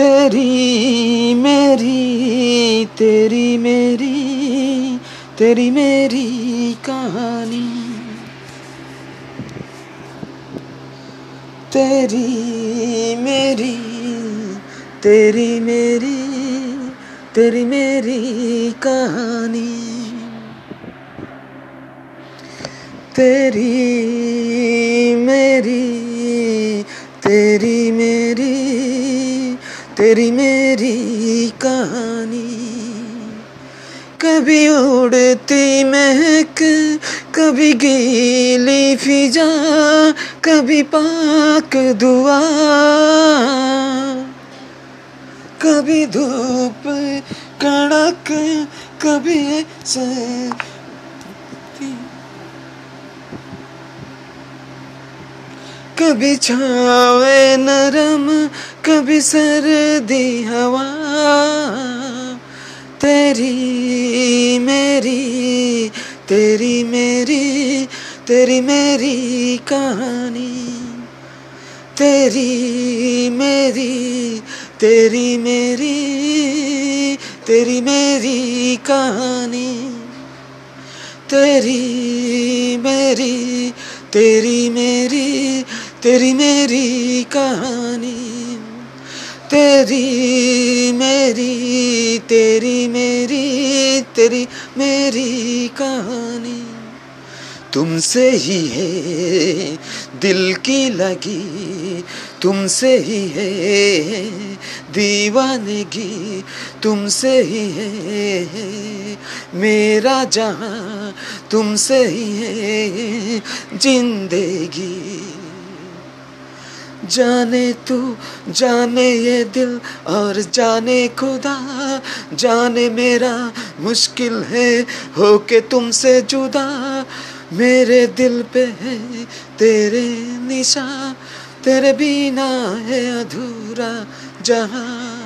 تیری میری تیری میری تیری میری کہانی۔ تیری میری تیری میری تیری میری کہانی۔ تیری میری، تیری تیری میری کہانی کبھی اڑتی مہک، کبھی گیلی فضا، کبھی پاک دعا، کبھی دھوپ، کڑک، کبھی کبھی چھاوے نرم، کبھی سردی ہوا۔ تیری میری تیری میری تیری میری کہانی۔ تیری میری تیری میری تیری میری کہانی۔ تیری میری تیری میری تیری میری کہانی، تیری میری تیری میری تیری میری کہانی۔ تم سے ہی ہے دل کی لگی، تم سے ہی ہے دیوانگی، تم سے ہی ہے میرا جہاں، تم سے ہی ہے زندگی۔ جانے تو جانے یہ دل اور جانے خدا، جانے میرا مشکل ہے، ہو کے تم سے جدا۔ میرے دل پہ ہے تیرے نشاں تیرے بینا ہے ادھورا جہاں۔